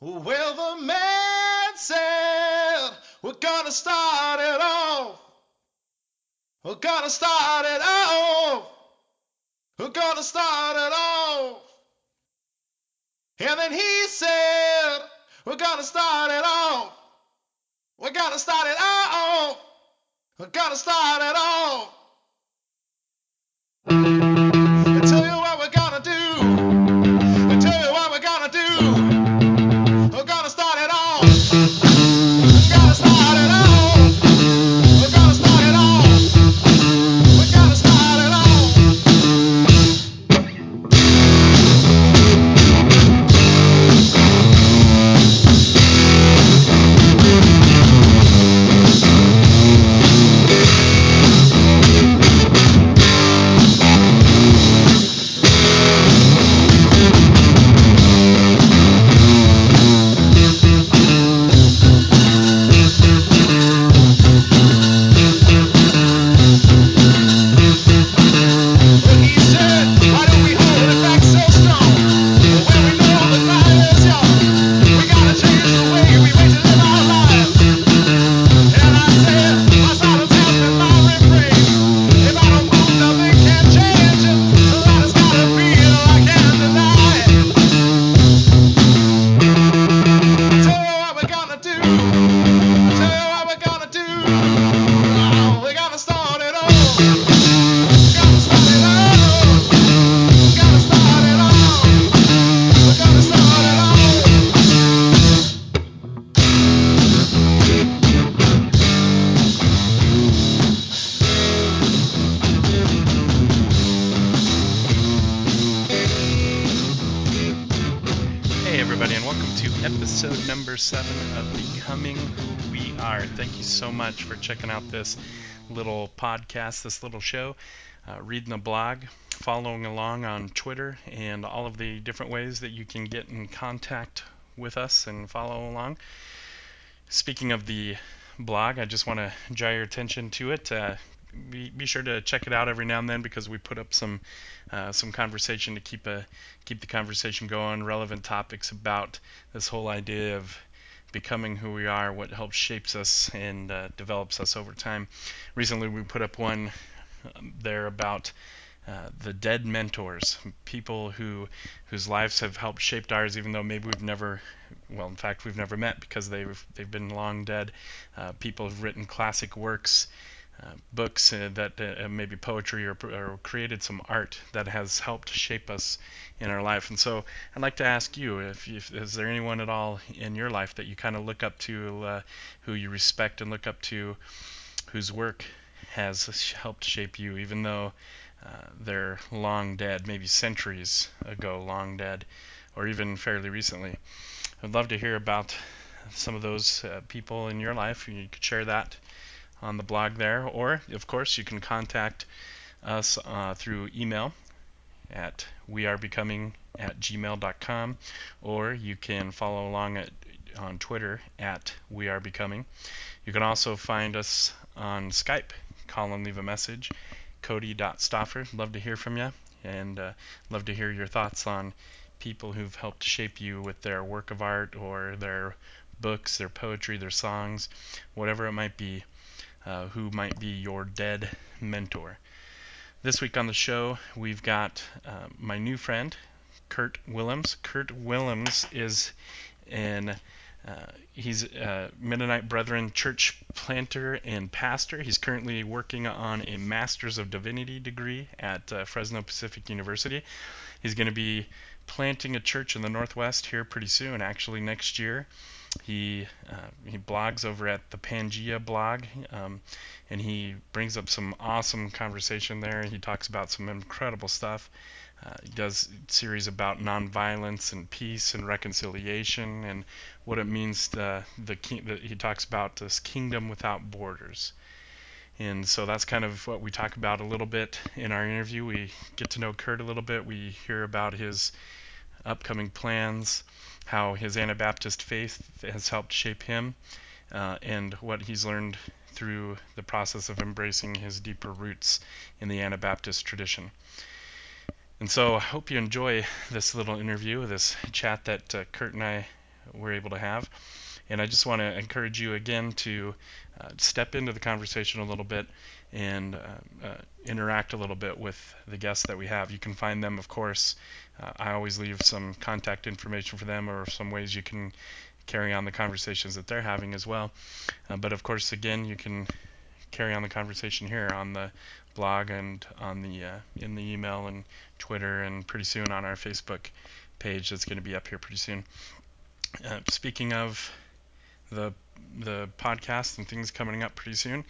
Well, the man said, We're gonna start it off. We're gonna start it off. We're gonna start it off. And then he said, We're gonna start it off. We're gonna start it off. We're gonna start it off. Much for checking out this little podcast, this little show, uh, reading the blog, following along on Twitter, and all of the different ways that you can get in contact with us and follow along. Speaking of the blog, I just want to draw your attention to it. Uh, be, be sure to check it out every now and then because we put up some uh, some conversation to keep a keep the conversation going, relevant topics about this whole idea of becoming who we are, what helps shapes us and uh, develops us over time. Recently, we put up one um, there about uh, the dead mentors, people who whose lives have helped shaped ours, even though maybe we've never, well, in fact, we've never met because they've they've been long dead. Uh, people who've written classic works, uh, books uh, that uh, maybe poetry or, or created some art that has helped shape us in our life. And so I'd like to ask you, if, if is there anyone at all in your life that you kind of look up to, uh, who you respect and look up to, whose work has helped shape you, even though uh, they're long dead, maybe centuries ago, long dead, or even fairly recently. I'd love to hear about some of those uh, people in your life. You could share that on the blog there, or of course, you can contact us uh, through email at wearebecoming at gmail.com, or you can follow along at, on Twitter at wearebecoming. You can also find us on Skype. Call and leave a message. Cody.Stoffer. Love to hear from you, and uh, love to hear your thoughts on people who've helped shape you with their work of art or their books, their poetry, their songs, whatever it might be. Uh, who might be your dead mentor? This week on the show, we've got uh, my new friend, Kurt Willems. Kurt Willems is an uh, he's a Mennonite Brethren church planter and pastor. He's currently working on a Master's of Divinity degree at uh, Fresno Pacific University. He's going to be planting a church in the Northwest here pretty soon, actually next year. He uh, he blogs over at the Pangea blog, um, and he brings up some awesome conversation there. He talks about some incredible stuff. Uh, he does series about nonviolence and peace and reconciliation and what it means to the. The, he talks about this kingdom without borders. And so that's kind of what we talk about a little bit in our interview. We get to know Kurt a little bit. We hear about his upcoming plans, how his Anabaptist faith has helped shape him, uh, and what he's learned through the process of embracing his deeper roots in the Anabaptist tradition. And so I hope you enjoy this little interview, this chat that uh, Kurt and I we're able to have. And I just want to encourage you again to uh, step into the conversation a little bit and uh, uh, interact a little bit with the guests that we have. You can find them, of course. Uh, I always leave some contact information for them or some ways you can carry on the conversations that they're having as well. Uh, but of course, again, you can carry on the conversation here on the blog and on the uh, in the email and Twitter and pretty soon on our Facebook page that's going to be up here pretty soon. Uh, speaking of the the podcast and things coming up pretty soon,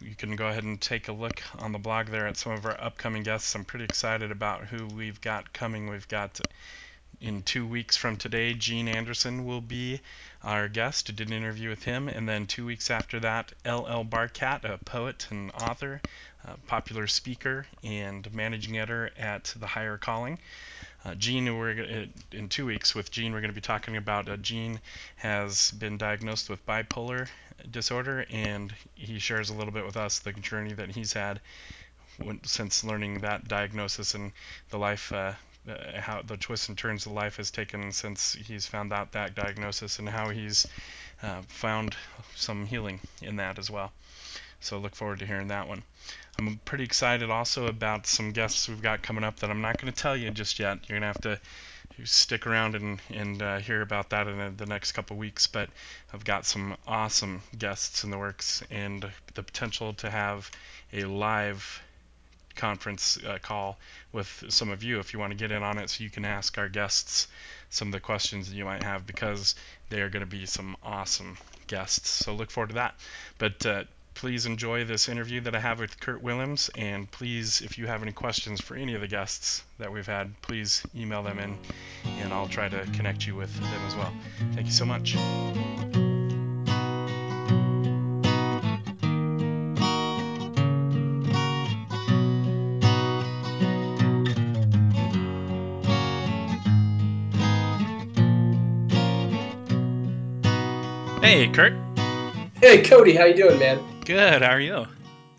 you can go ahead and take a look on the blog there at some of our upcoming guests. I'm pretty excited about who we've got coming. We've got in two weeks from today, Gene Anderson will be our guest. I did an interview with him. And then two weeks after that, L.L. Barkat, a poet and author, popular speaker, and managing editor at The High Calling. Uh, Gene, we're in two weeks with Gene, we're going to be talking about uh, Gene has been diagnosed with bipolar disorder, and he shares a little bit with us the journey that he's had when, since learning that diagnosis and the life, uh, uh, how the twists and turns of life has taken since he's found out that diagnosis, and how he's uh, found some healing in that as well. So look forward to hearing that one. I'm pretty excited also about some guests we've got coming up that I'm not going to tell you just yet. You're going to have to stick around and, and uh, hear about that in the next couple weeks. But I've got some awesome guests in the works and the potential to have a live conference uh, call with some of you if you want to get in on it so you can ask our guests some of the questions that you might have because they are going to be some awesome guests. So look forward to that. But uh, please enjoy this interview that I have with Kurt Willems. And please, if you have any questions for any of the guests that we've had, please email them in and I'll try to connect you with them as well. Thank you so much. Hey, Kurt. Hey, Cody, how you doing, man? Good. How are you?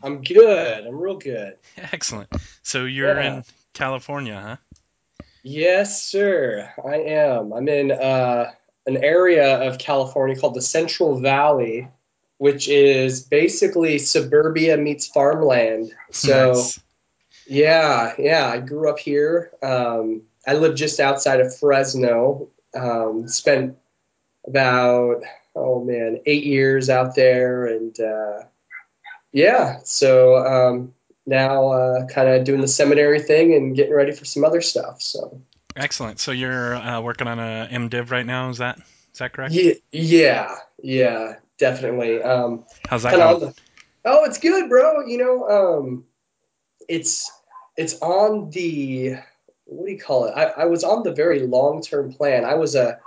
I'm good. I'm real good. Excellent. So you're Yeah. in California, huh? Yes, sir. I am. I'm in uh, an area of California called the Central Valley, which is basically suburbia meets farmland. So, nice. yeah, yeah. I grew up here. Um, I live just outside of Fresno. Um, spent about oh man, eight years out there, and uh, yeah. So um, now, uh, kind of doing the seminary thing and getting ready for some other stuff. So. Excellent. So you're uh, working on a MDiv right now, is that is that correct? Yeah, yeah, yeah, definitely. Um, How's that going? the. Oh, it's good, bro. You know, um, it's it's on the what do you call it? I, I was on the very long term plan. I was a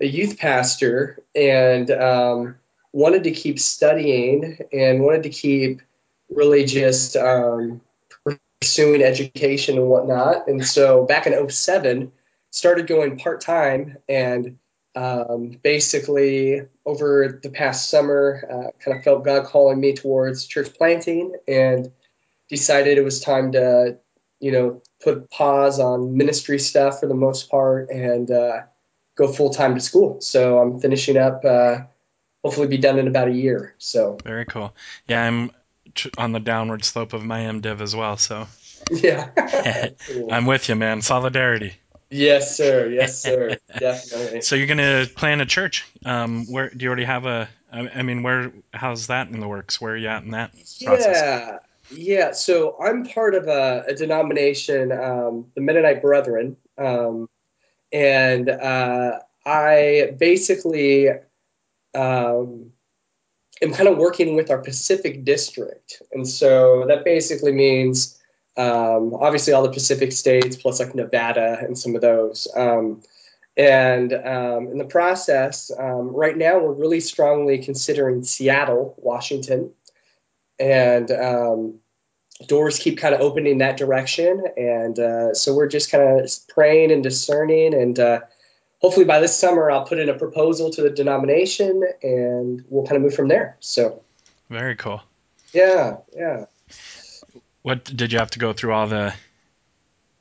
a youth pastor and um, wanted to keep studying and wanted to keep really just um, pursuing education and whatnot. And so back in 07, started going part time and um, basically over the past summer, uh, kind of felt God calling me towards church planting and decided it was time to, you know, put pause on ministry stuff for the most part and uh, go full time to school. So I'm finishing up. Uh, hopefully, be done in about a year. So Very cool. Yeah, I'm on the downward slope of my MDiv as well, so yeah, cool. I'm with you, man. Solidarity. yes, sir. Yes, sir. Definitely. So you're gonna plan a church. Um, where do you already have a? I mean, where? How's that in the works? Where are you at in that process? Yeah, yeah. So I'm part of a, a denomination, um, the Mennonite Brethren, um, and uh, I basically um, am kind of working with our Pacific District, and so that basically means um, obviously all the Pacific states plus like Nevada and some of those. Um, and um, in the process, um, right now we're really strongly considering Seattle, Washington, and um, doors keep kind of opening that direction. And uh, so we're just kind of praying and discerning. And uh, hopefully by this summer, I'll put in a proposal to the denomination and we'll kind of move from there. So, Very cool. yeah, yeah. What did you have to go through all the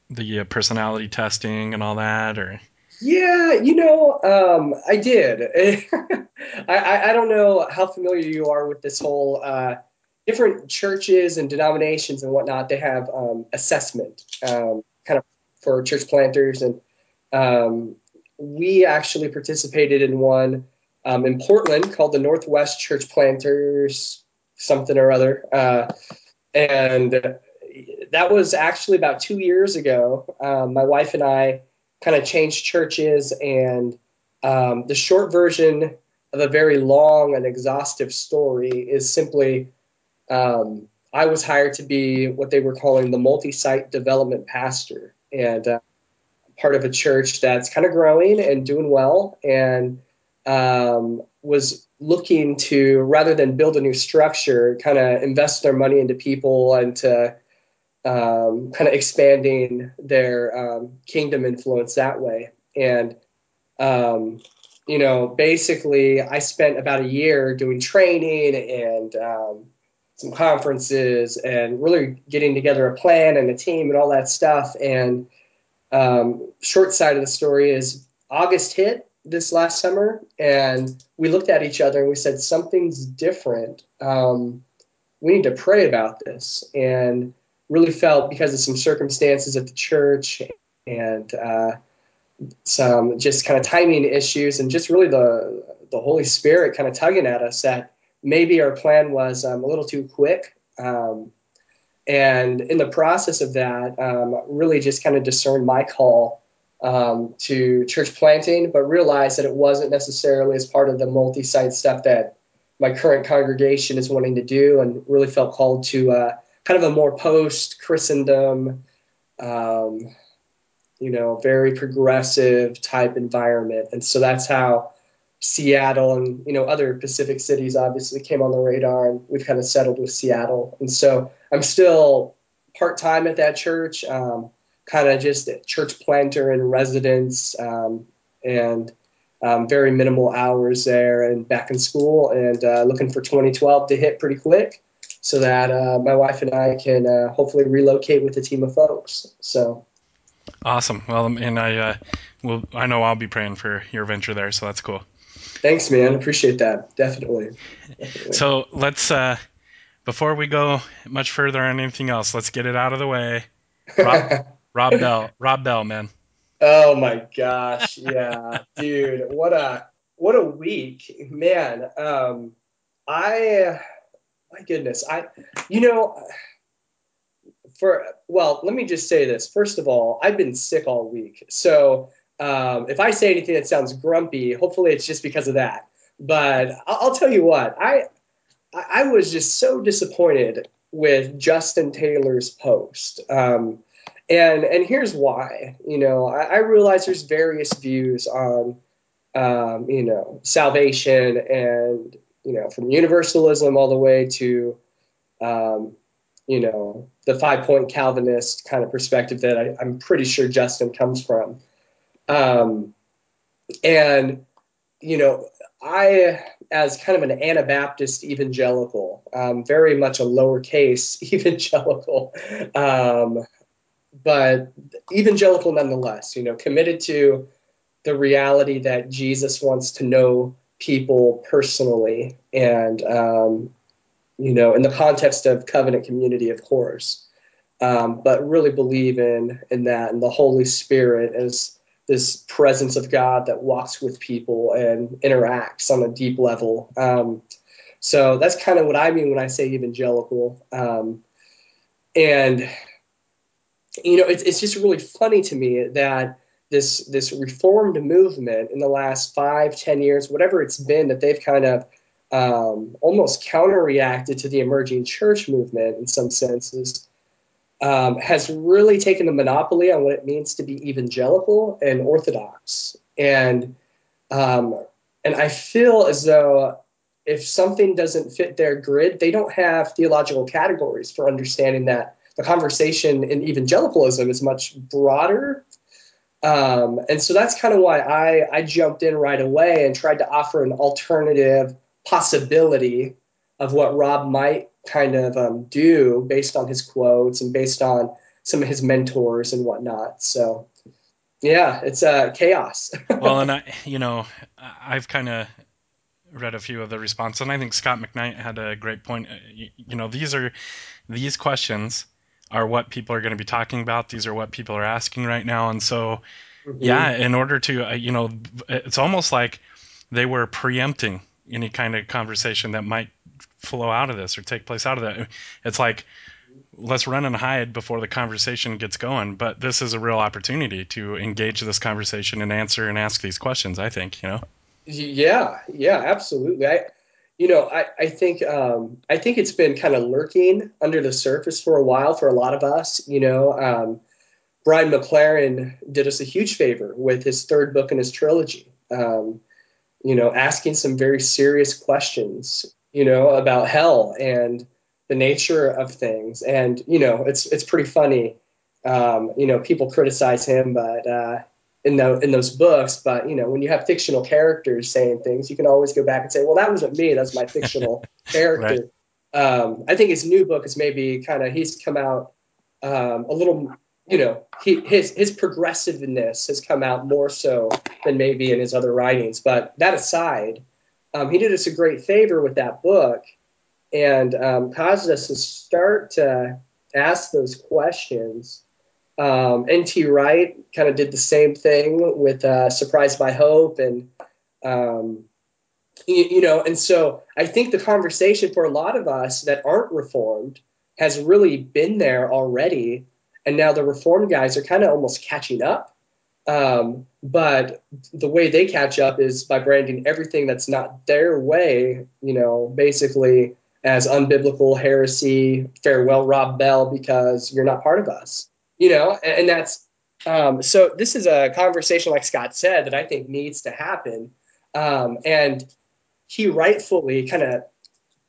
the uh, personality testing and all that, or Yeah, you know, um, I did. I, I, don't know how familiar you are with this whole uh, different churches and denominations and whatnot. They have um, assessment um, kind of for church planters, and um, we actually participated in one um, in Portland called the Northwest Church Planters something or other, uh, and that was actually about two years ago. Um, my wife and I kind of changed churches. And um, the short version of a very long and exhaustive story is simply um, I was hired to be what they were calling the multi site development pastor and uh, part of a church that's kind of growing and doing well and um, was looking to rather than build a new structure kind of invest their money into people and to um, kind of expanding their um, kingdom influence that way. And, um, you know, basically, I spent about a year doing training and um, some conferences and really getting together a plan and a team and all that stuff. And um, short side of the story is August hit this last summer, and we looked at each other and we said, something's different. Um, we need to pray about this. And really felt because of some circumstances at the church and uh, some just kind of timing issues and just really the the Holy Spirit kind of tugging at us that maybe our plan was um, a little too quick. Um, and in the process of that, um, really just kind of discerned my call um, to church planting, but realized that it wasn't necessarily as part of the multi site stuff that my current congregation is wanting to do, and really felt called to uh, kind of a more post Christendom, um, you know, very progressive type environment. And so that's how Seattle and you know other Pacific cities obviously came on the radar, and we've kind of settled with Seattle. And so I'm still part time at that church, um, kind of just a church planter in residence, um, and um, very minimal hours there, and back in school, and uh, looking for 2012 to hit pretty quick so that uh, my wife and I can uh, hopefully relocate with a team of folks. So awesome. Well, and I uh, will. I know I'll be praying for your venture there, so that's cool. Thanks, man. Appreciate that. Definitely. Definitely. So let's uh, before we go much further on anything else, let's get it out of the way. Rob, Rob Bell, Rob Bell, man. Oh my gosh, yeah, dude, what a what a week, man. Um, I my goodness, I, you know, for well, let me just say this. First of all, I've been sick all week, so um, if I say anything that sounds grumpy, hopefully it's just because of that. But I'll, I'll tell you what, I I was just so disappointed with Justin Taylor's post. Um, and and here's why. You know, I, I realize there's various views on um, you know salvation and you know, from universalism all the way to, um, you know, the five point Calvinist kind of perspective that I, am pretty sure Justin comes from. Um, and, you know, I, as kind of an Anabaptist evangelical, um, very much a lowercase evangelical, um, but evangelical nonetheless, you know, committed to the reality that Jesus wants to know people personally and um, you know in the context of covenant community of course um, but really believe in in that and the holy spirit as this presence of god that walks with people and interacts on a deep level. Um, so that's kind of what i mean when i say evangelical. Um, and you know it's, it's just really funny to me that this this reformed movement in the last five, ten years, whatever it's been, that they've kind of um, almost counter reacted to the emerging church movement in some senses, um, has really taken a monopoly on what it means to be evangelical and orthodox. And um, and I feel as though if something doesn't fit their grid, they don't have theological categories for understanding that the conversation in evangelicalism is much broader um, and so that's kind of why I, I jumped in right away and tried to offer an alternative possibility of what Rob might kind of um, do based on his quotes and based on some of his mentors and whatnot. So Yeah, it's uh, chaos. well, and I, you know, I've kind of read a few of the responses, and I think Scot McKnight had a great point. Uh, you, you know, these are these questions are what people are going to be talking about. These are what people are asking right now, and so Mhm. yeah, in order to, uh, you know, it's almost like they were preempting any kind of conversation that might flow out of this or take place out of that. It's like let's run and hide before the conversation gets going. But this is a real opportunity to engage this conversation and answer and ask these questions. I think you know. Yeah, yeah, absolutely. I, you know, I, I think um, I think it's been kind of lurking under the surface for a while for a lot of us. You know, um, Brian McLaren did us a huge favor with his third book in his trilogy. Um, you know, asking some very serious questions. You know, about hell and the nature of things, and you know, it's it's pretty funny. Um, you know, people criticize him, but uh, in the in those books. But you know, when you have fictional characters saying things, you can always go back and say, "Well, that wasn't me. That's my fictional character." Um, I think his new book is maybe kind of he's come out um, a little. You know, he, his his progressiveness has come out more so than maybe in his other writings. But that aside, um, he did us a great favor with that book and um, caused us to start to ask those questions um, N.T. Wright kind of did the same thing with uh, Surprised by Hope, and um, you, you, know, and so I think the conversation for a lot of us that aren't reformed has really been there already, and now the reformed guys are kind of almost catching up. Um, but the way they catch up is by branding everything that's not their way, you know, basically as unbiblical heresy. Farewell, Rob Bell, because you're not part of us you know, and, and that's um, so. This is a conversation, like Scot said, that I think needs to happen, um, and he rightfully kind of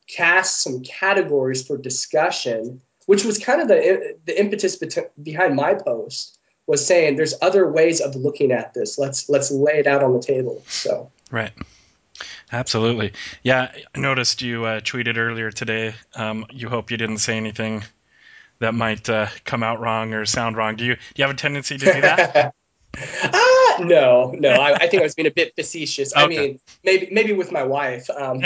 cast some categories for discussion, which was kind of the the impetus behind my post was saying there's other ways of looking at this. Let's let's lay it out on the table. So right. Absolutely. Yeah, I noticed you uh, tweeted earlier today. Um, you hope you didn't say anything that might uh, come out wrong or sound wrong. Do you do you have a tendency to do that? ah, no, no. I, I, think I was being a bit facetious. Okay. I mean, maybe maybe with my wife. Um, um,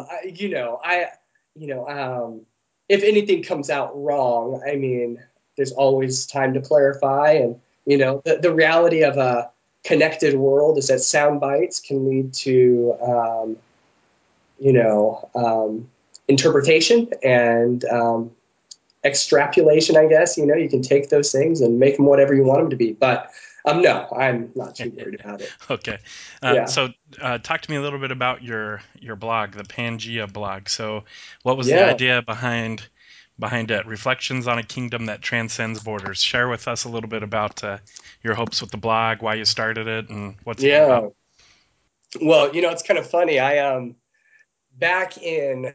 I, you know, I, you know, um, if anything comes out wrong, I mean, there's always time to clarify. And you know, the, the reality of a connected world is that sound bites can lead to, um, you know um, interpretation and um, extrapolation, I guess. You know, you can take those things and make them whatever you want them to be. But um, no, I'm not too worried about it. okay. Uh, yeah. So, uh, talk to me a little bit about your your blog, the Pangea blog. So, what was yeah. the idea behind behind it? Reflections on a kingdom that transcends borders. Share with us a little bit about uh, your hopes with the blog, why you started it, and what's yeah. Well, you know, it's kind of funny. I um back in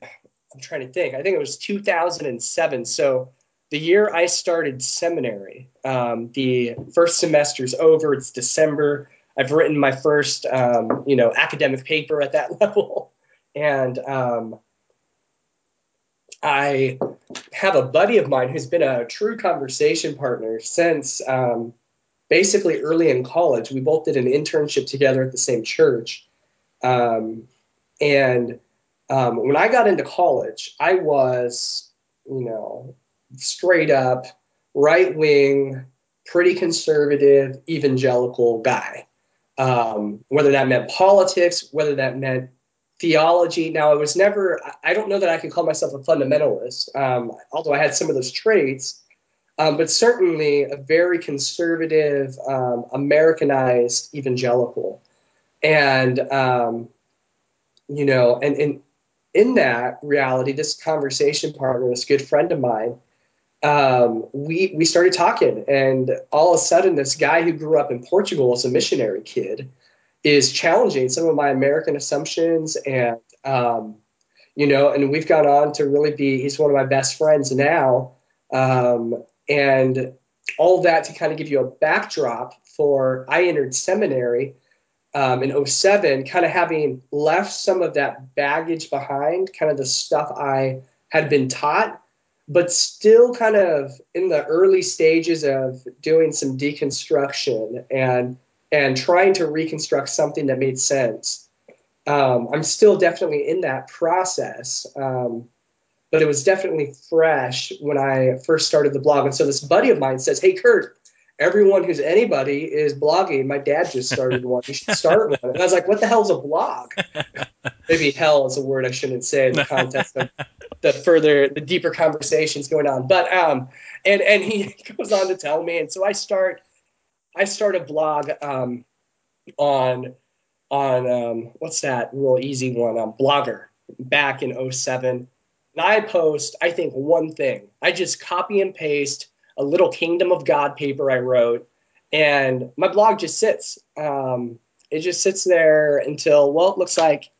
I'm trying to think. I think it was 2007. So the year I started seminary, um, the first semester's over. It's December. I've written my first, um, you know, academic paper at that level, and um, I have a buddy of mine who's been a true conversation partner since um, basically early in college. We both did an internship together at the same church, um, and um, when I got into college, I was, you know, straight up right wing, pretty conservative, evangelical guy. Um, whether that meant politics, whether that meant theology. Now, I was never, I don't know that I could call myself a fundamentalist, um, although I had some of those traits, um, but certainly a very conservative, um, Americanized evangelical. And, um, you know, and, and in that reality, this conversation partner, this good friend of mine, um, we we started talking, and all of a sudden, this guy who grew up in Portugal as a missionary kid is challenging some of my American assumptions, and um, you know, and we've gone on to really be. He's one of my best friends now, um, and all that to kind of give you a backdrop for I entered seminary um, in 07, kind of having left some of that baggage behind, kind of the stuff I had been taught. but still kind of in the early stages of doing some deconstruction and and trying to reconstruct something that made sense. Um, I'm still definitely in that process, um, but it was definitely fresh when I first started the blog. And so this buddy of mine says, "Hey, Kurt." Everyone who's anybody is blogging. My dad just started one. You should start one. And I was like, "What the hell is a blog?" Maybe "hell" is a word I shouldn't say in the context of the further the deeper conversations going on but um and and he goes on to tell me and so i start i start a blog um on on um what's that real easy one um blogger back in 07 and i post i think one thing i just copy and paste a little kingdom of god paper i wrote and my blog just sits um it just sits there until well it looks like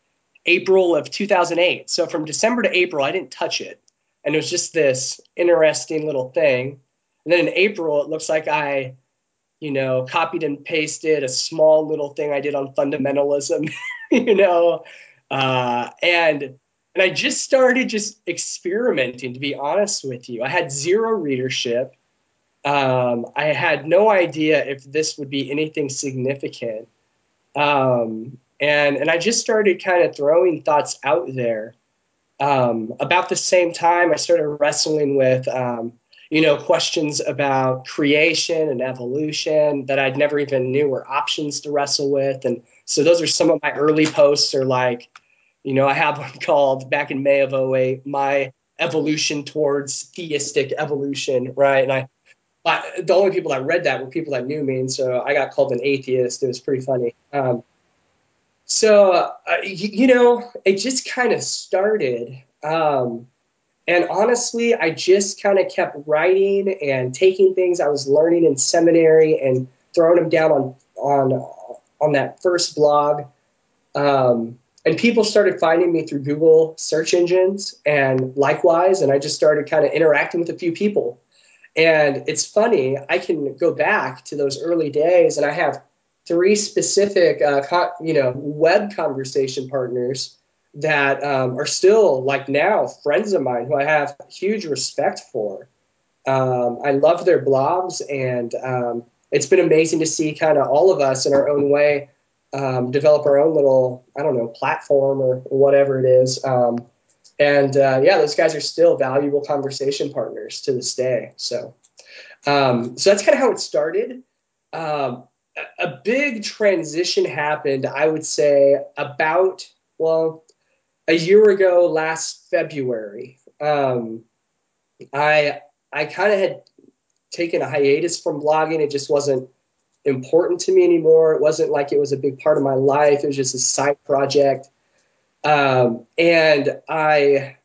April of 2008. So from December to April, I didn't touch it. And it was just this interesting little thing. And then in April, it looks like I, you know, copied and pasted a small little thing I did on fundamentalism, you know, uh, and and I just started just experimenting. To be honest with you, I had zero readership. Um, I had no idea if this would be anything significant. Um, and and I just started kind of throwing thoughts out there. Um, about the same time, I started wrestling with um, you know questions about creation and evolution that I'd never even knew were options to wrestle with, and so those are some of my early posts. Are like, you know, I have one called back in May of 08, my evolution towards theistic evolution, right? And I the only people that read that were people that knew me, and so I got called an atheist. It was pretty funny. Um, so uh, you, you, know it just kind of started um, and honestly i just kind of kept writing and taking things i was learning in seminary and throwing them down on on on that first blog. Um, and people started finding me through google search engines and likewise and i just started kind of interacting with a few people. And it's funny i can go back to those early days and i have three specific, uh, co- you know, web conversation partners that um, are still like now friends of mine who I have huge respect for. Um, I love their blogs, and um, it's been amazing to see kind of all of us in our own way um, develop our own little, I don't know, platform or whatever it is. Um, and uh, yeah, those guys are still valuable conversation partners to this day. So, um, so that's kind of how it started. A big transition happened, I would say, about, well, a year ago, last February. Um, I, I kind of had taken a hiatus from blogging. It just wasn't important to me anymore. It wasn't like it was a big part of my life. It was just a side project. Um, and I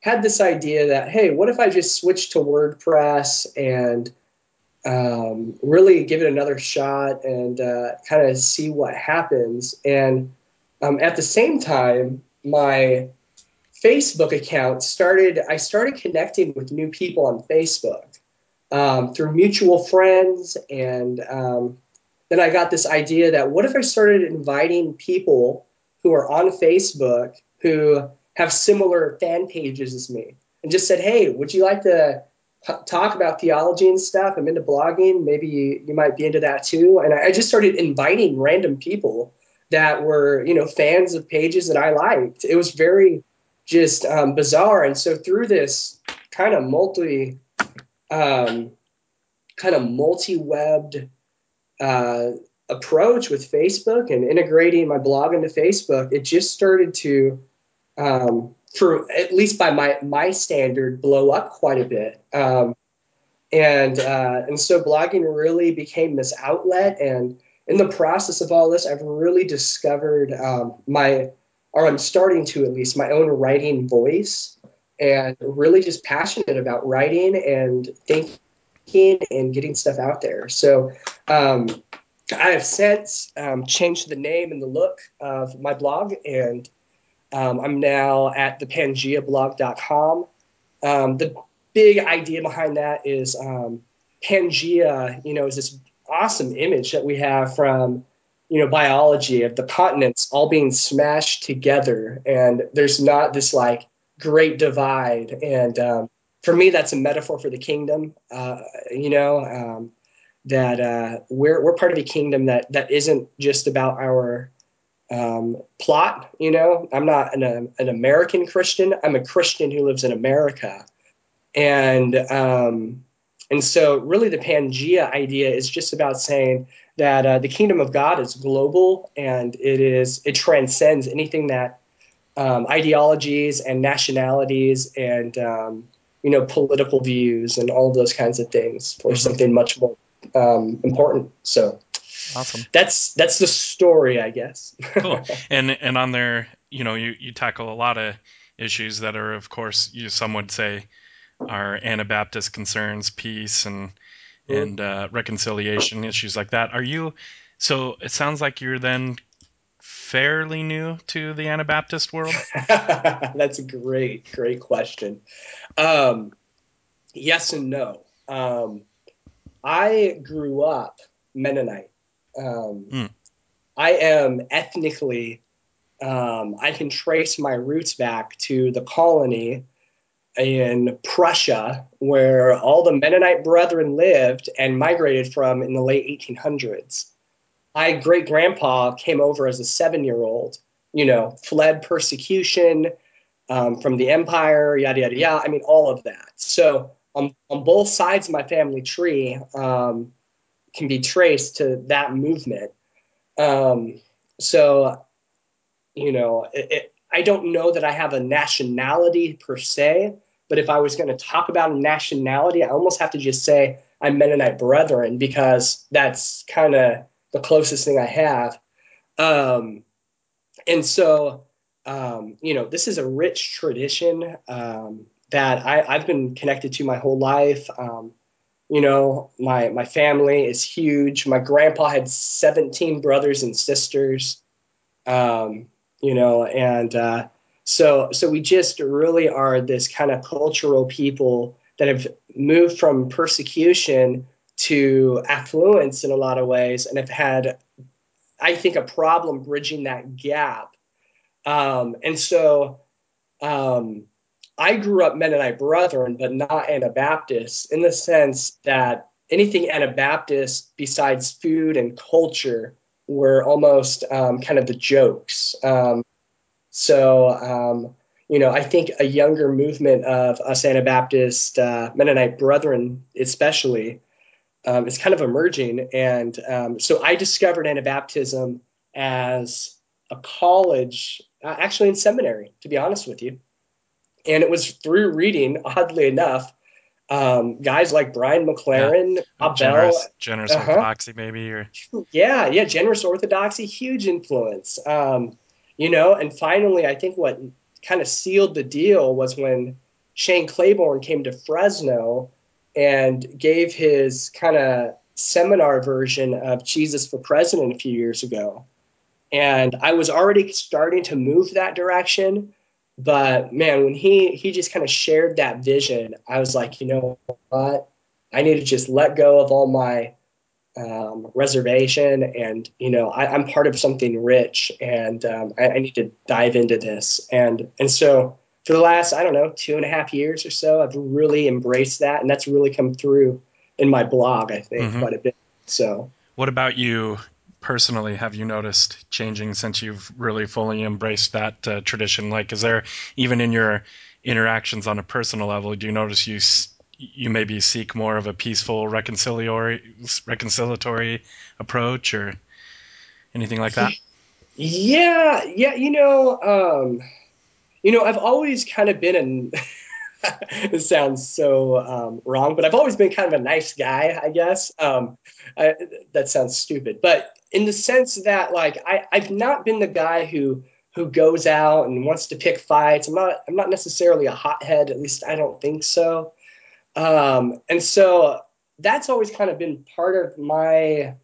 had this idea that, hey, what if I just switched to WordPress and um, really give it another shot and uh, kind of see what happens. And um, at the same time, my Facebook account started, I started connecting with new people on Facebook um, through mutual friends. And um, then I got this idea that what if I started inviting people who are on Facebook who have similar fan pages as me and just said, hey, would you like to talk about theology and stuff. I'm into blogging. Maybe you, you might be into that too. And I, I just started inviting random people that were, you know, fans of pages that I liked. It was very just um, bizarre. And so through this kind of multi, um, kind of multi-webbed uh, approach with Facebook and integrating my blog into Facebook, it just started to um, for at least by my my standard, blow up quite a bit. Um, and uh, and so blogging really became this outlet. And in the process of all this, I've really discovered um, my, or I'm starting to at least my own writing voice, and really just passionate about writing and thinking and getting stuff out there. So. Um, I have since um, changed the name and the look of my blog, and um, I'm now at the PangeaBlog.com. Um, the big idea behind that is um, Pangea, you know, is this awesome image that we have from, you know, biology of the continents all being smashed together, and there's not this like great divide, and um, for me, that's a metaphor for the kingdom. Uh, you know, um, that uh, we're we're part of a kingdom that that isn't just about our um, plot. You know, I'm not an, an American Christian. I'm a Christian who lives in America, and um, and so really the Pangea idea is just about saying that uh, the kingdom of God is global and it is it transcends anything that um, ideologies and nationalities and um, you know political views and all of those kinds of things for mm-hmm. something much more um, important. So awesome. That's that's the story, I guess. cool. And and on there, you know, you you tackle a lot of issues that are, of course, you some would say are Anabaptist concerns, peace and mm-hmm. and uh, reconciliation issues like that. Are you? So it sounds like you're then fairly new to the Anabaptist world. That's a great, great question. Um, yes and no. Um, I grew up Mennonite. Um, mm. I am ethnically, um, I can trace my roots back to the colony in Prussia, where all the Mennonite brethren lived and migrated from in the late 1800s. My great grandpa came over as a seven year old, you know, fled persecution um, from the empire, yada, yada, yada. I mean, all of that. So, on, on both sides of my family tree um, can be traced to that movement. Um, so, you know, it, it, I don't know that I have a nationality per se, but if I was going to talk about a nationality, I almost have to just say I'm Mennonite Brethren because that's kind of the closest thing I have. Um, and so, um, you know, this is a rich tradition um, that I, have been connected to my whole life. Um, you know, my my family is huge. My grandpa had 17 brothers and sisters. Um, you know, and uh, so so we just really are this kind of cultural people that have moved from persecution to affluence in a lot of ways and have had, I think, a problem bridging that gap. Um, and so um, I grew up Mennonite Brethren, but not Anabaptist in the sense that anything Anabaptist besides food and culture were almost um, kind of the jokes. Um, so, um, you know, I think a younger movement of us Anabaptist uh, Mennonite Brethren, especially, um, is kind of emerging. And um, so I discovered Anabaptism as a college, uh, actually in seminary, to be honest with you. And it was through reading, oddly enough, um, guys like Brian McLaren, yeah. Abel, generous, generous uh-huh. orthodoxy, maybe, or yeah, yeah, generous orthodoxy, huge influence. Um, you know, and finally, I think what kind of sealed the deal was when Shane Claiborne came to Fresno and gave his kind of seminar version of Jesus for President a few years ago. And I was already starting to move that direction. But man, when he he just kind of shared that vision, I was like, you know what? I need to just let go of all my um, reservation, and you know, I, am part of something rich, and um, I, I, need to dive into this. And and so for the last, I don't know, two and a half years or so, I've really embraced that, and that's really come through in my blog, I think, mm-hmm. quite a bit. So, what about you personally? Have you noticed changing since you've really fully embraced that uh, tradition? Like, is there even in your interactions on a personal level, do you notice you you maybe seek more of a peaceful reconciliatory reconciliatory approach or anything like that? Yeah, yeah, you know, um, you know, I've always kind of been an. this sounds so um, wrong, but I've always been kind of a nice guy, I guess. Um, I, that sounds stupid, but in the sense that, like, I, I've not been the guy who who goes out and wants to pick fights. I'm not. I'm not necessarily a hothead. At least I don't think so. Um, and so that's always kind of been part of my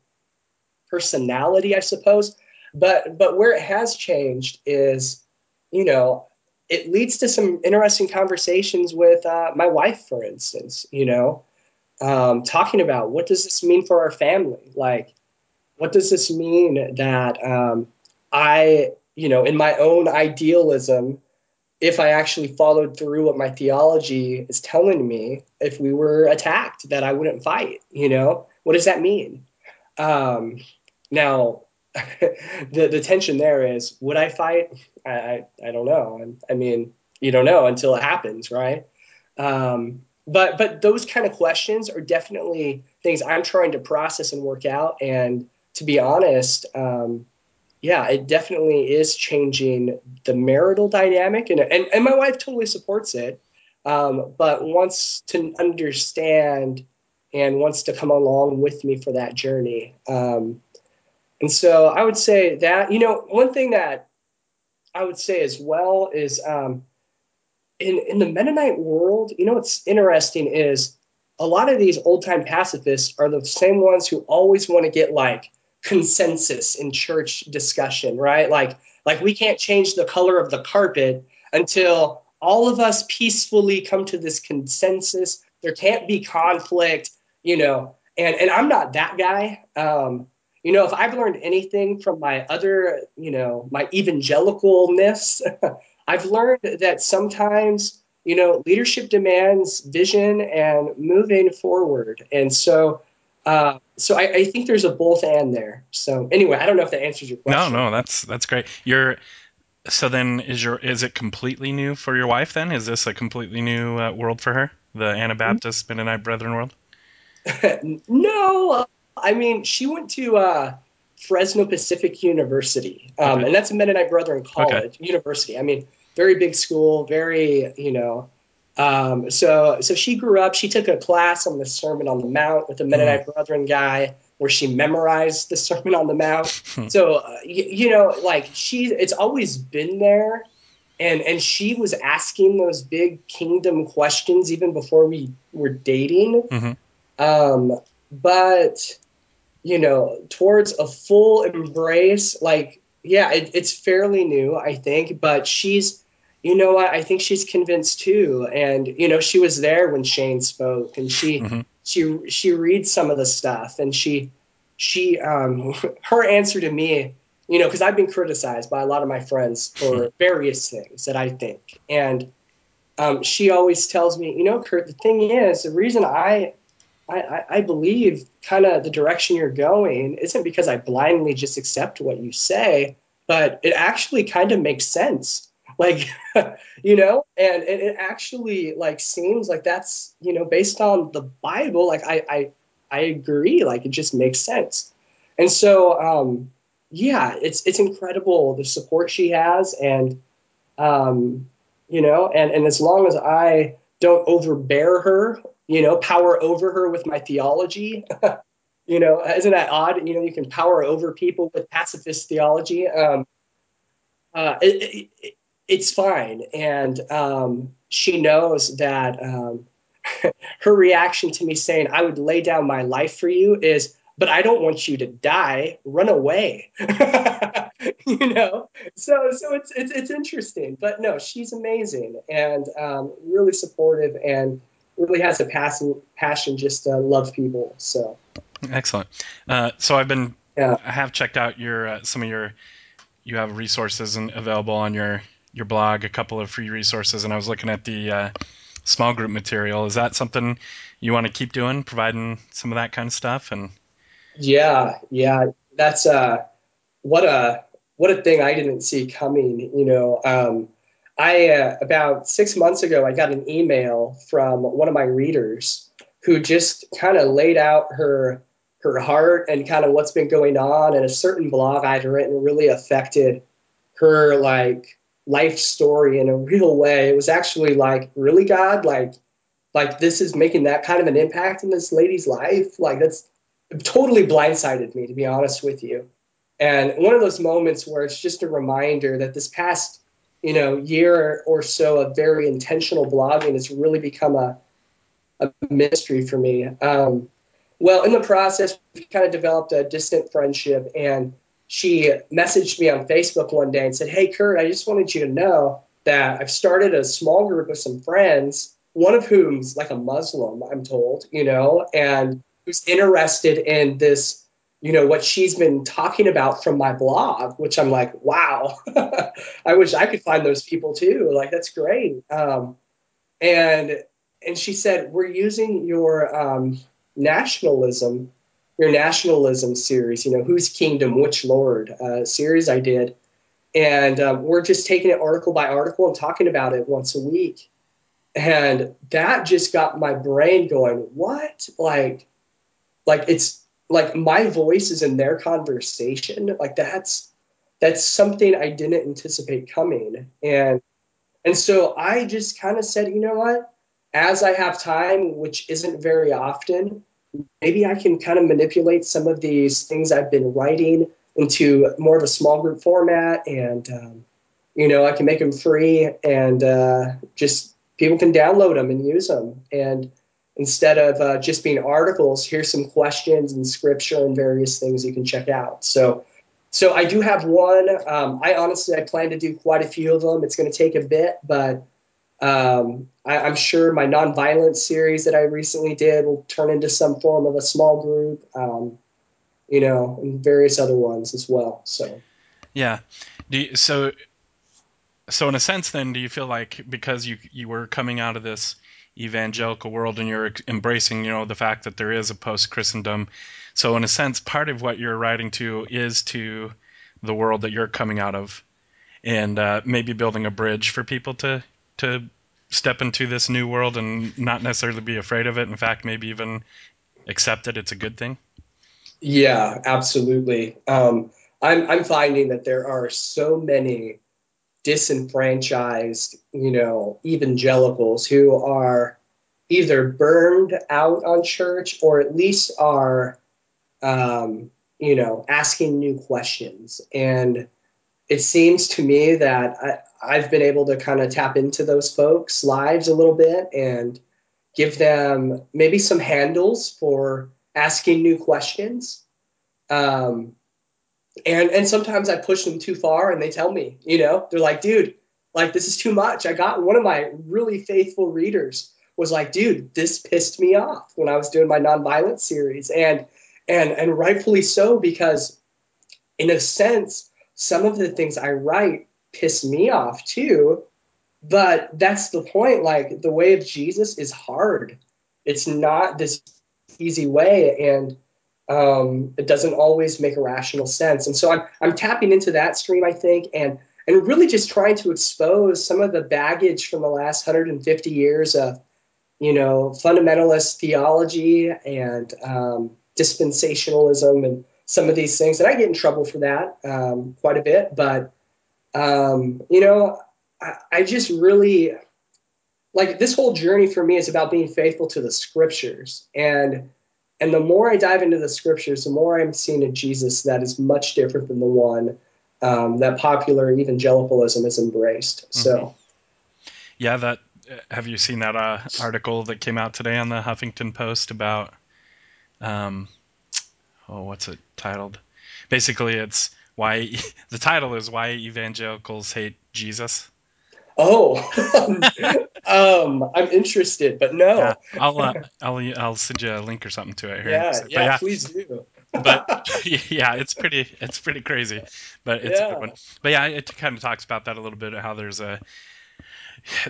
personality, I suppose. But but where it has changed is, you know, it leads to some interesting conversations with uh, my wife, for instance. You know, um, talking about what does this mean for our family? Like, what does this mean that um, I, you know, in my own idealism, if I actually followed through what my theology is telling me, if we were attacked, that I wouldn't fight. You know, what does that mean? Um, now, the the tension there is, would I fight? I I, I don't know. And I mean, you don't know until it happens, right? Um, but but those kind of questions are definitely things I'm trying to process and work out. And to be honest, um, yeah, it definitely is changing the marital dynamic, and and, and my wife totally supports it, um, but wants to understand and wants to come along with me for that journey. Um, and so I would say that you know one thing that I would say as well is um, in in the Mennonite world, you know what's interesting is a lot of these old time pacifists are the same ones who always want to get like consensus in church discussion, right? Like like we can't change the color of the carpet until all of us peacefully come to this consensus. There can't be conflict, you know. And and I'm not that guy. Um, you know, if I've learned anything from my other, you know, my evangelicalness, I've learned that sometimes, you know, leadership demands vision and moving forward. And so uh, so I, I, think there's a both and there. So anyway, I don't know if that answers your question. No, no, that's that's great. You're so then is your is it completely new for your wife then? Is this a completely new uh, world for her? The Anabaptist Mennonite Brethren world? no, I mean she went to uh, Fresno Pacific University, um, okay. and that's a Mennonite Brethren college okay. university. I mean, very big school, very you know um, so, so she grew up. She took a class on the Sermon on the Mount with a Mennonite mm. Brethren guy, where she memorized the Sermon on the Mount. so, uh, you, you know, like she, it's always been there, and and she was asking those big kingdom questions even before we were dating. Mm-hmm. Um, but you know, towards a full embrace, like yeah, it, it's fairly new, I think, but she's you know what? I think she's convinced too. And you know, she was there when Shane spoke, and she mm-hmm. she she reads some of the stuff, and she she um her answer to me, you know, because I've been criticized by a lot of my friends for various things that I think, and um, she always tells me, you know, Kurt, the thing is, the reason I I, I believe kind of the direction you're going isn't because I blindly just accept what you say, but it actually kind of makes sense. Like you know and, and it actually like seems like that's you know based on the bible like i i i agree like it just makes sense. And so um yeah it's it's incredible the support she has and um you know and and as long as i don't overbear her you know power over her with my theology you know isn't that odd you know you can power over people with pacifist theology um uh, it, it, it's fine. And um, she knows that um, her reaction to me saying, I would lay down my life for you is, but I don't want you to die. Run away. you know? So, so it's, it's, it's interesting. But no, she's amazing and um, really supportive and really has a passion, passion just to love people. So excellent. Uh, so I've been, yeah. I have checked out your, uh, some of your, you have resources and available on your your blog a couple of free resources, and I was looking at the uh, small group material. Is that something you want to keep doing, providing some of that kind of stuff? And yeah, yeah, that's uh, what a what a thing I didn't see coming. You know, um, I uh, about six months ago, I got an email from one of my readers who just kind of laid out her her heart and kind of what's been going on, and a certain blog I'd written really affected her like life story in a real way. It was actually like, really, God, like, like this is making that kind of an impact in this lady's life. Like that's totally blindsided me, to be honest with you. And one of those moments where it's just a reminder that this past, you know, year or so of very intentional blogging has really become a, a mystery for me. Um, well, in the process, we kind of developed a distant friendship, and she messaged me on Facebook one day and said, Hey, Kurt, I just wanted you to know that I've started a small group of some friends, one of whom's like a Muslim, I'm told, you know, and who's interested in this you know what she's been talking about from my blog which i'm like wow i wish i could find those people too. Like that's great. Um, and and she said we're using your um, nationalism your nationalism series you know whose kingdom which lord uh, series i did. And um, we're just taking it article by article and talking about it once a week. And that just got my brain going what? Like like it's like my voice is in their conversation. Like that's that's something i didn't anticipate coming. And and so i just kind of said you know what? As i have time which isn't very often maybe i can kind of manipulate some of these things i've been writing into more of a small group format and um, you know i can make them free and uh, just people can download them and use them and instead of uh, just being articles here's some questions and scripture and various things you can check out. So so i do have one. Um, i honestly i plan to do quite a few of them. It's going to take a bit but um, I, am sure my nonviolence series that i recently did will turn into some form of a small group um, you know and various other ones as well so. Yeah. You, so so in a sense then do you feel like because you you were coming out of this evangelical world and you're embracing you know the fact that there is a post christendom so in a sense part of what you're writing to is to the world that you're coming out of and uh, maybe building a bridge for people to to step into this new world and not necessarily be afraid of it. In fact maybe even accept it it's a good thing. Yeah absolutely. Um, I'm, I'm finding that there are so many disenfranchised, you know, evangelicals who are either burned out on church or at least are, um, you know, asking new questions. And it seems to me that I, I've been able to kind of tap into those folks' lives a little bit and give them maybe some handles for asking new questions. Um, and and sometimes I push them too far, and they tell me, you know, they're like, dude, like this is too much. I got one of my really faithful readers was like, dude, this pissed me off when I was doing my nonviolent series, and and and rightfully so because, in a sense, some of the things I write piss me off too. But that's the point. Like the way of Jesus is hard. It's not this easy way, and um, it doesn't always make a rational sense. And so I'm, I'm tapping into that stream, I think, and, and really just trying to expose some of the baggage from the last 150 years of, you know, fundamentalist theology and um, dispensationalism and some of these things. And I get in trouble for that um, quite a bit. But, um, you know, I, I just really like this whole journey for me is about being faithful to the scriptures and and the more I dive into the scriptures, the more I'm seeing a Jesus that is much different than the one um, that popular evangelicalism has embraced. Mm-hmm. So, yeah, that have you seen that uh, article that came out today on the Huffington Post about, um, oh, what's it titled? Basically, it's why the title is why evangelicals hate Jesus. Oh, um, I'm interested, but no. Yeah, I'll uh, I'll I'll send you a link or something to it here. Yeah, yeah, yeah, please do. but yeah, it's pretty it's pretty crazy, but it's yeah. a good one. But yeah, it kind of talks about that a little bit. How there's a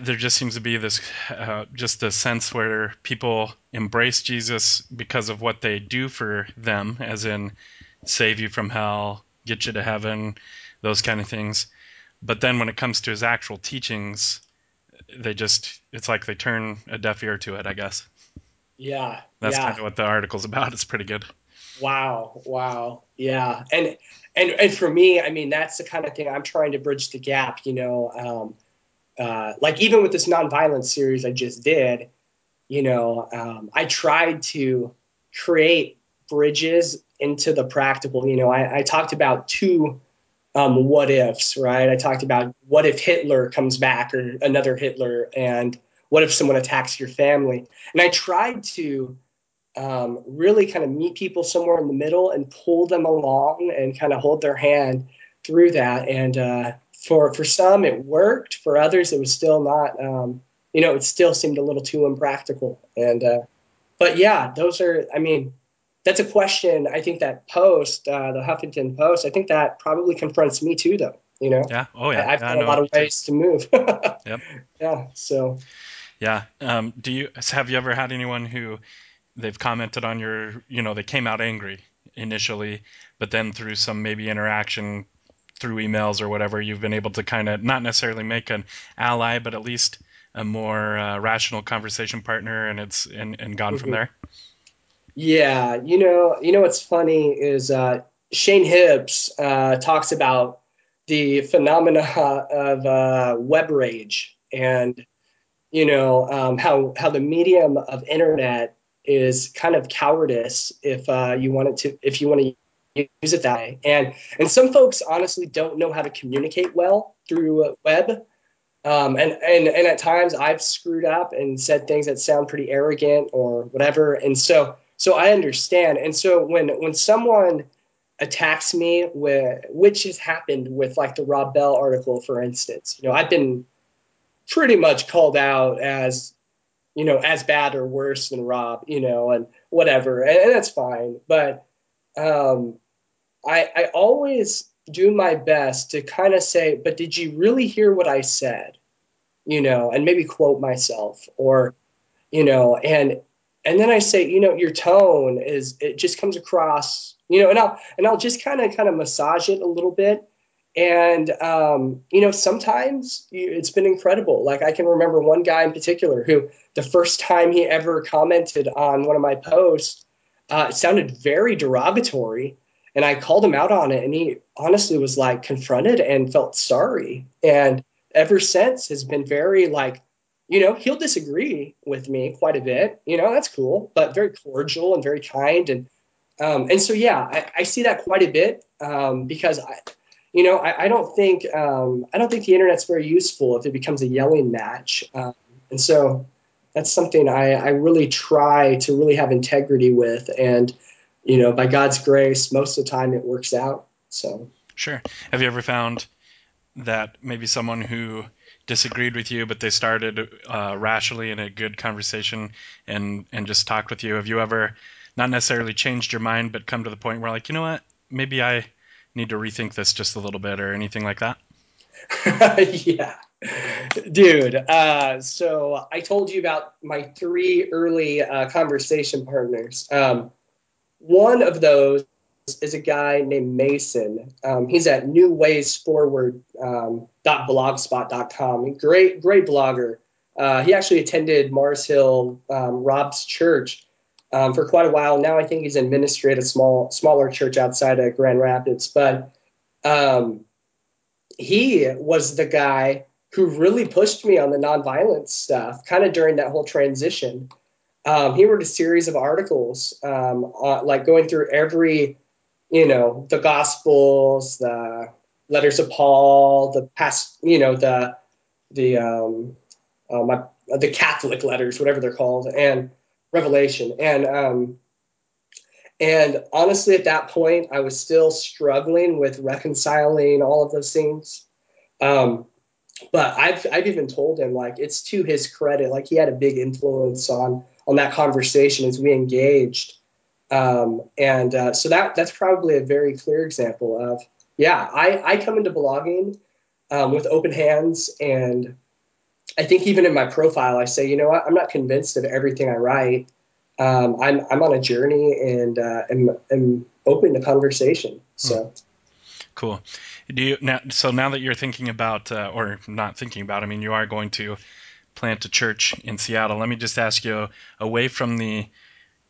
there just seems to be this uh, just a sense where people embrace Jesus because of what they do for them, as in save you from hell, get you to heaven, those kind of things. But then when it comes to his actual teachings, they just it's like they turn a deaf ear to it, I guess. Yeah. That's yeah. kind of what the article's about. It's pretty good. Wow. Wow. Yeah. And and and for me, I mean, that's the kind of thing I'm trying to bridge the gap, you know. Um, uh, like even with this nonviolence series I just did, you know, um, I tried to create bridges into the practical. You know, I, I talked about two um, what ifs, right? I talked about what if Hitler comes back or another Hitler, and what if someone attacks your family? And I tried to um, really kind of meet people somewhere in the middle and pull them along and kind of hold their hand through that. And uh, for for some, it worked. For others, it was still not. Um, you know, it still seemed a little too impractical. And uh, but yeah, those are. I mean, that's a question I think that post, uh, the Huffington Post, I think that probably confronts me too, though. You know, yeah. Oh yeah. I, have got a lot of ways to move. yep. Yeah. So. Yeah. Um, do you have you ever had anyone who they've commented on your, you know, they came out angry initially, but then through some maybe interaction through emails or whatever, you've been able to kind of not necessarily make an ally, but at least a more uh, rational conversation partner, and it's and, and gone mm-hmm. from there. Yeah, you know, you know what's funny is uh, Shane Hipps uh, talks about the phenomena of uh, web rage and you know um, how how the medium of internet is kind of cowardice if uh, you wanted to if you want to use it that way. And and some folks honestly don't know how to communicate well through web. Um, and, and and at times I've screwed up and said things that sound pretty arrogant or whatever. And so so I understand and so when when someone attacks me with which has happened with like the Rob Bell article for instance you know I've been pretty much called out as you know as bad or worse than Rob you know and whatever and, and that's fine but um I, I always do my best to kind of say, but did you really hear what I said? You know, and maybe quote myself or, you know, and and then I say, you know, your tone is it just comes across, you know, and I'll and I'll just kind of kind of massage it a little bit. And um, you know, sometimes it's been incredible. Like I can remember one guy in particular who the first time he ever commented on one of my posts, uh, it sounded very derogatory and I called him out on it, and he honestly was like confronted and felt sorry. And ever since has been very like, you know, he'll disagree with me quite a bit. You know, that's cool, but very cordial and very kind. And um, and so yeah, I, I, see that quite a bit um, because I, you know, I, I don't think um, I don't think the internet's very useful if it becomes a yelling match. Um, and so that's something I, I really try to really have integrity with and you know, by God's grace, most of the time it works out. So sure. Have you ever found that maybe someone who disagreed with you, but they started uh, rationally in a good conversation and and just talked with you? Have you ever not necessarily changed your mind, but come to the point where like, you know what, maybe I need to rethink this just a little bit, or anything like that? yeah, dude. Uh, so I told you about my three early uh, conversation partners. Um, one of those is a guy named Mason. Um, he's at newwaysforward.blogspot.com. Um, great, great blogger. Uh, he actually attended Mars Hill um, Rob's church um, for quite a while. Now I think he's in ministry at a small, smaller church outside of Grand Rapids. But um, he was the guy who really pushed me on the nonviolence stuff, kind of during that whole transition um, he wrote a series of articles, um, on, like going through every, you know, the Gospels, the letters of Paul, the past, you know, the the um, uh, my, the Catholic letters, whatever they're called, and Revelation, and um, and honestly, at that point, I was still struggling with reconciling all of those things. Um, but I've I've even told him like it's to his credit, like he had a big influence on on that conversation as we engaged. Um, and uh, so that that's probably a very clear example of yeah, I, I come into blogging um, with open hands and I think even in my profile, I say, you know what, I'm not convinced of everything I write. Um, I'm, I'm on a journey and uh, am, am open to conversation. So hmm. cool. Do you now? So now that you're thinking about, uh, or not thinking about, I mean, you are going to plant a church in Seattle. Let me just ask you away from the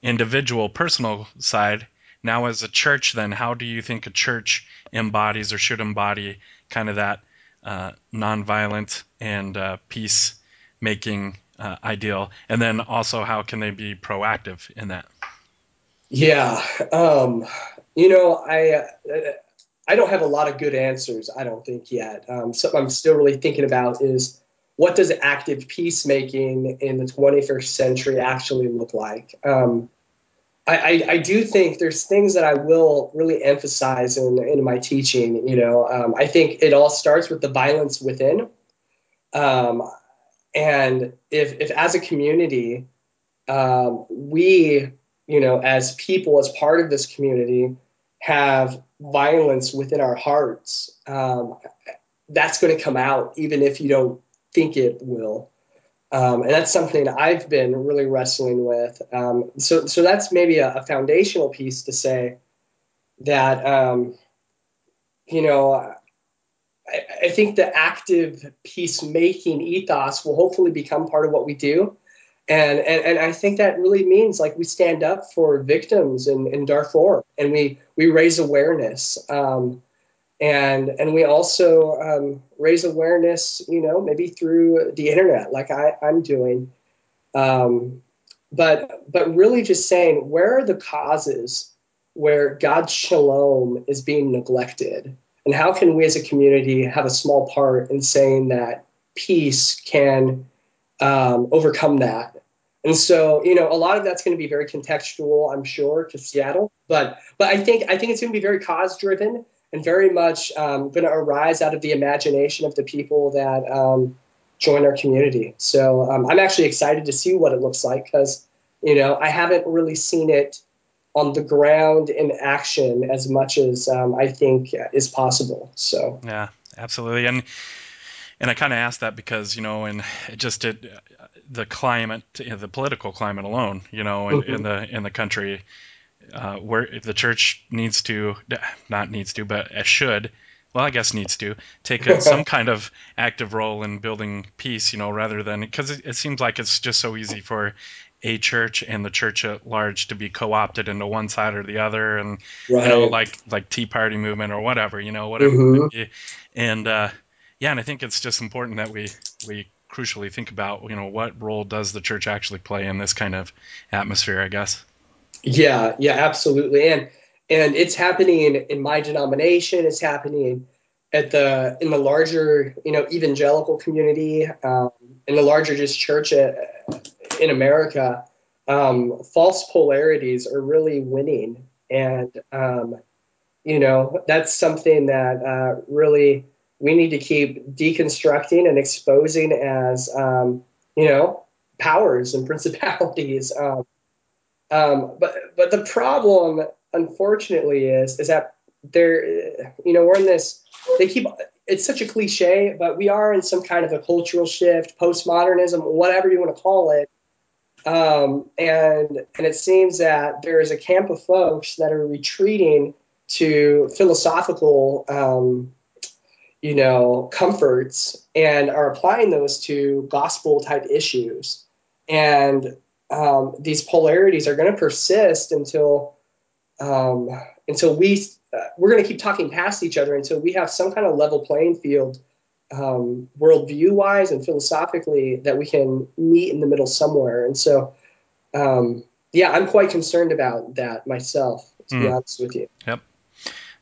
individual personal side, now as a church, then, how do you think a church embodies or should embody kind of that uh, nonviolent and uh, peace making uh, ideal? And then also, how can they be proactive in that? Yeah. Um, you know, I. I don't have a lot of good answers, I don't think yet. Um, something I'm still really thinking about is what does active peacemaking in the 21st century actually look like? Um, I, I, I, do think there's things that I will really emphasize in, in my teaching. You know, um, I think it all starts with the violence within. Um, and if, if as a community, um, we you know, as people, as part of this community, have violence within our hearts, um, that's going to come out, even if you don't think it will. Um, and that's something I've been really wrestling with. Um, so, so that's maybe a, a, foundational piece to say that, um, you know, I, I, think the active peacemaking ethos will hopefully become part of what we do. And, and, and I think that really means like we stand up for victims in, in Darfur and we, we raise awareness. Um, and and we also um, raise awareness you know maybe through the internet like I, i'm doing. Um, but but really just saying where are the causes where god's shalom is being neglected? And how can we as a community have a small part in saying that peace can um, overcome that? And so you know a lot of that's going to be very contextual i'm sure to seattle but but i think i think it's going to be very cause driven and very much um, going to arise out of the imagination of the people that um, join our community. So um, I'm actually excited to see what it looks like because, you know, I haven't really seen it on the ground in action as much as um, I think is possible. So yeah, absolutely, and and I kind of asked that because you know, and just it, the climate, the political climate alone, you know, in, mm-hmm. in the in the country uh, where the church needs to not needs to but should well i guess needs to take a, some kind of active role in building peace you know rather than because it, it, seems like it's just so easy for a church and the church at large to be co-opted into one side or the other and right. you know like like tea party movement or whatever you know whatever mm-hmm. and uh, yeah and i think it's just important that we we crucially think about you know what role does the church actually play in this kind of atmosphere i guess yeah, yeah, absolutely. And and it's happening in, in my denomination. It's happening at the in the larger you know evangelical community, um, in the larger just church uh, in America. Um, false polarities are really winning, and um, you know that's something that uh, really we need to keep deconstructing and exposing as um, you know powers and principalities. Um, um, but but the problem, unfortunately, is is that there, you know, we're in this. They keep it's such a cliche, but we are in some kind of a cultural shift, postmodernism, whatever you want to call it. Um, and and it seems that there is a camp of folks that are retreating to philosophical, um, you know, comforts and are applying those to gospel type issues. And um, these polarities are going to persist until um, until we uh, we're going to keep talking past each other until we have some kind of level playing field um, worldview wise and philosophically that we can meet in the middle somewhere and so um, yeah i'm quite concerned about that myself to mm. be hmm. honest with you yep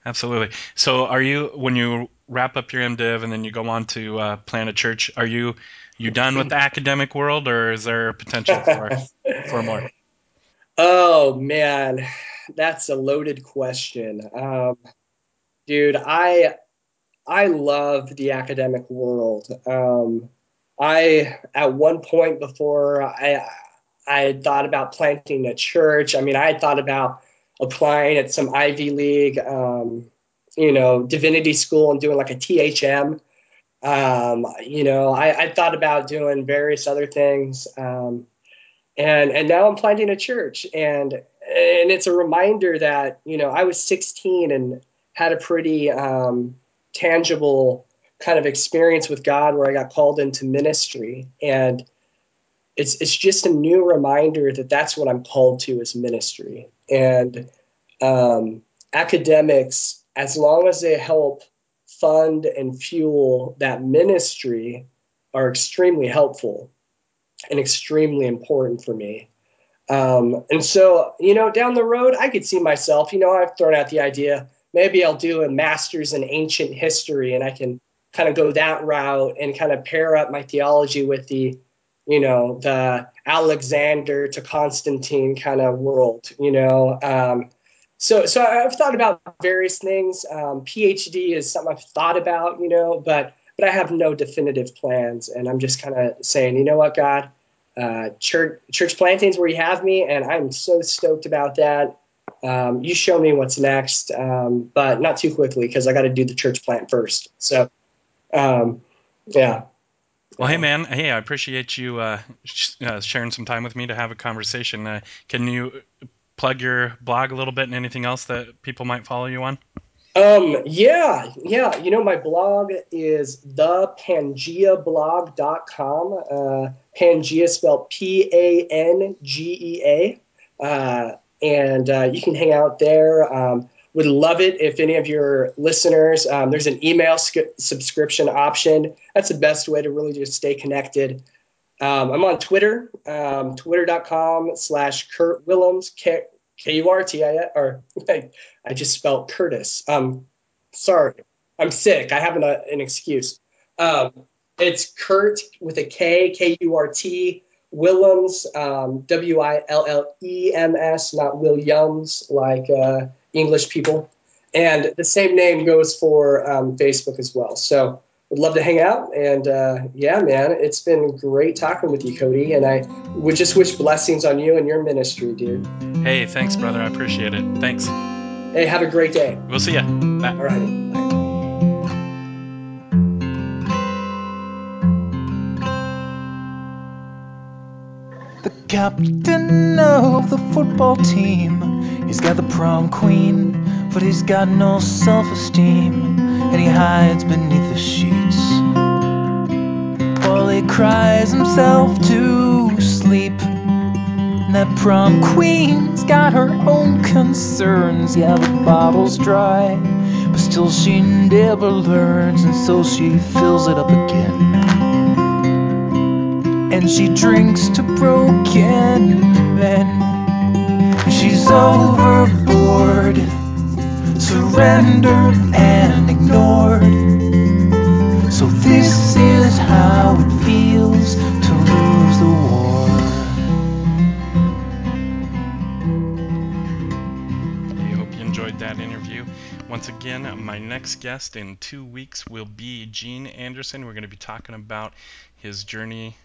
absolutely so are you when you wrap up your mdiv and then you go on to uh, plant a church are you you done with the academic world, or is there potential for for more? Oh man, that's a loaded question, um, dude. I I love the academic world. Um, I at one point before I I had thought about planting a church. I mean, I had thought about applying at some Ivy League, um, you know, divinity school and doing like a THM. Um, you know, I, I, thought about doing various other things, um, and and now I'm planting a church, and and it's a reminder that you know I was 16 and had a pretty um, tangible kind of experience with God where I got called into ministry, and it's it's just a new reminder that that's what I'm called to is ministry, and um, academics, as long as they help fund and fuel that ministry are extremely helpful and extremely important for me. Um, and so, you know, down the road, I could see myself, you know, I've thrown out the idea maybe I'll do a master's in ancient history and I can kind of go that route and kind of pair up my theology with the, you know, the Alexander to Constantine kind of world, you know. Um, so so I've thought about various things. Um, PhD is something I've thought about, you know, but but I have no definitive plans, and I'm just kind of saying, you know what, God, uh, church church plantings where you have me, and I'm so stoked about that. Um, you show me what's next, um, but not too quickly because I got to do the church plant first. So, um, yeah. Well, hey man, hey, I appreciate you uh, sh- uh, sharing some time with me to have a conversation. Uh, can you plug your blog a little bit and anything else that people might follow you on? Um, yeah, yeah. You know, my blog is thepangeablog.com. Uh, Pangea spelled P A N G E A. Uh, and uh, you can hang out there. Um, would love it if any of your listeners, um, there's an email sc- subscription option. That's the best way to really just stay connected. Um, I'm on Twitter, um, twitter.com slash Kurt Willems, K U R T I, or I just spelled Curtis. Um, sorry, I'm sick. I have an, uh, an excuse. Um, it's Kurt with a K, K U R T, Willems, um, W I L L E M S, not Williams, like uh, English people. And the same name goes for um, Facebook as well. So would love to hang out. And uh, yeah, man, it's been great talking with you, Cody. And I would just wish blessings on you and your ministry, dude. Hey, thanks, brother. I appreciate it. Thanks. Hey, have a great day. We'll see ya. Bye. All right. Bye. the captain of the football team. He's got the prom queen, but he's got no self esteem, and he hides beneath the sheets. While he cries himself to sleep. That prom queen's got her own concerns. Yeah, the bottle's dry, but still she never learns, and so she fills it up again and she drinks to broken men. She's overboard, surrendered and ignored. So this is how it feels to lose the war. I hope you enjoyed that interview. Once again, my next guest in two weeks will be Gene Anderson. We're going to be talking about his journey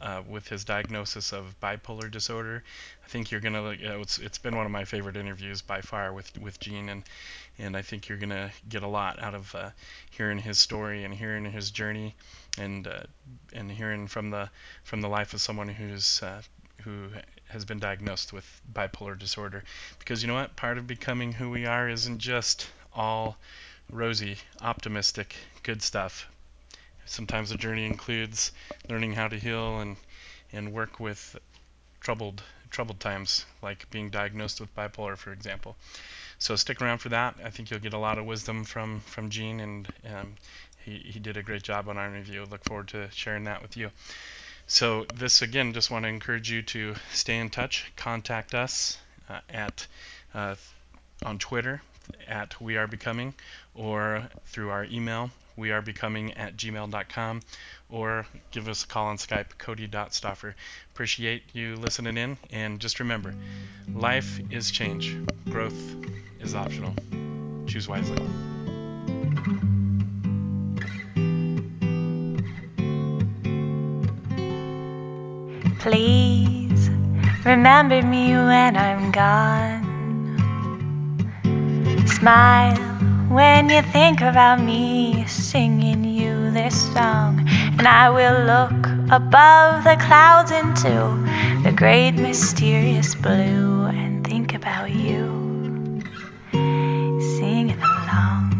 uh, with his diagnosis of bipolar disorder. I think you're gonna. You know, it's it's been one of my favorite interviews by far with with Gene, and and I think you're gonna get a lot out of uh, hearing his story and hearing his journey, and uh, and hearing from the from the life of someone who's uh, who has been diagnosed with bipolar disorder. Because you know what, part of becoming who we are isn't just all rosy, optimistic, good stuff. Sometimes the journey includes learning how to heal and and work with troubled troubled times, like being diagnosed with bipolar, for example. So stick around for that. I think you'll get a lot of wisdom from from Gene, and um, he he did a great job on our interview. Look forward to sharing that with you. So this again, just want to encourage you to stay in touch. Contact us uh, at uh, on Twitter at We Are Becoming, or through our email wearebecoming at gmail.com, or give us a call on Skype, cody.stoffer. Appreciate you listening in, and just remember, life is change. Growth is optional. Choose wisely. Please remember me when I'm gone. Smile when you think about me singing you this song. And I will look above the clouds into the great mysterious blue and think about you singing along.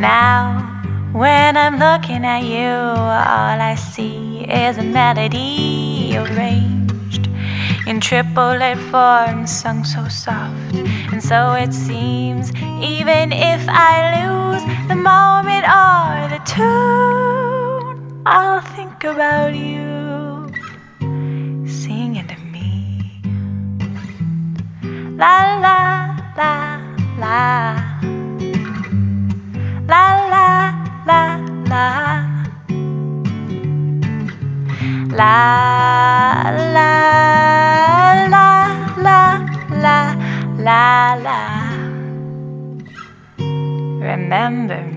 Now, when I'm looking at you, all I see is a melody arranged in triplet form, sung so soft. And so it seems, even if I lose the moment or the tune, I'll think about you singing to me. La la la la. La la la la. La la la la. Remember me.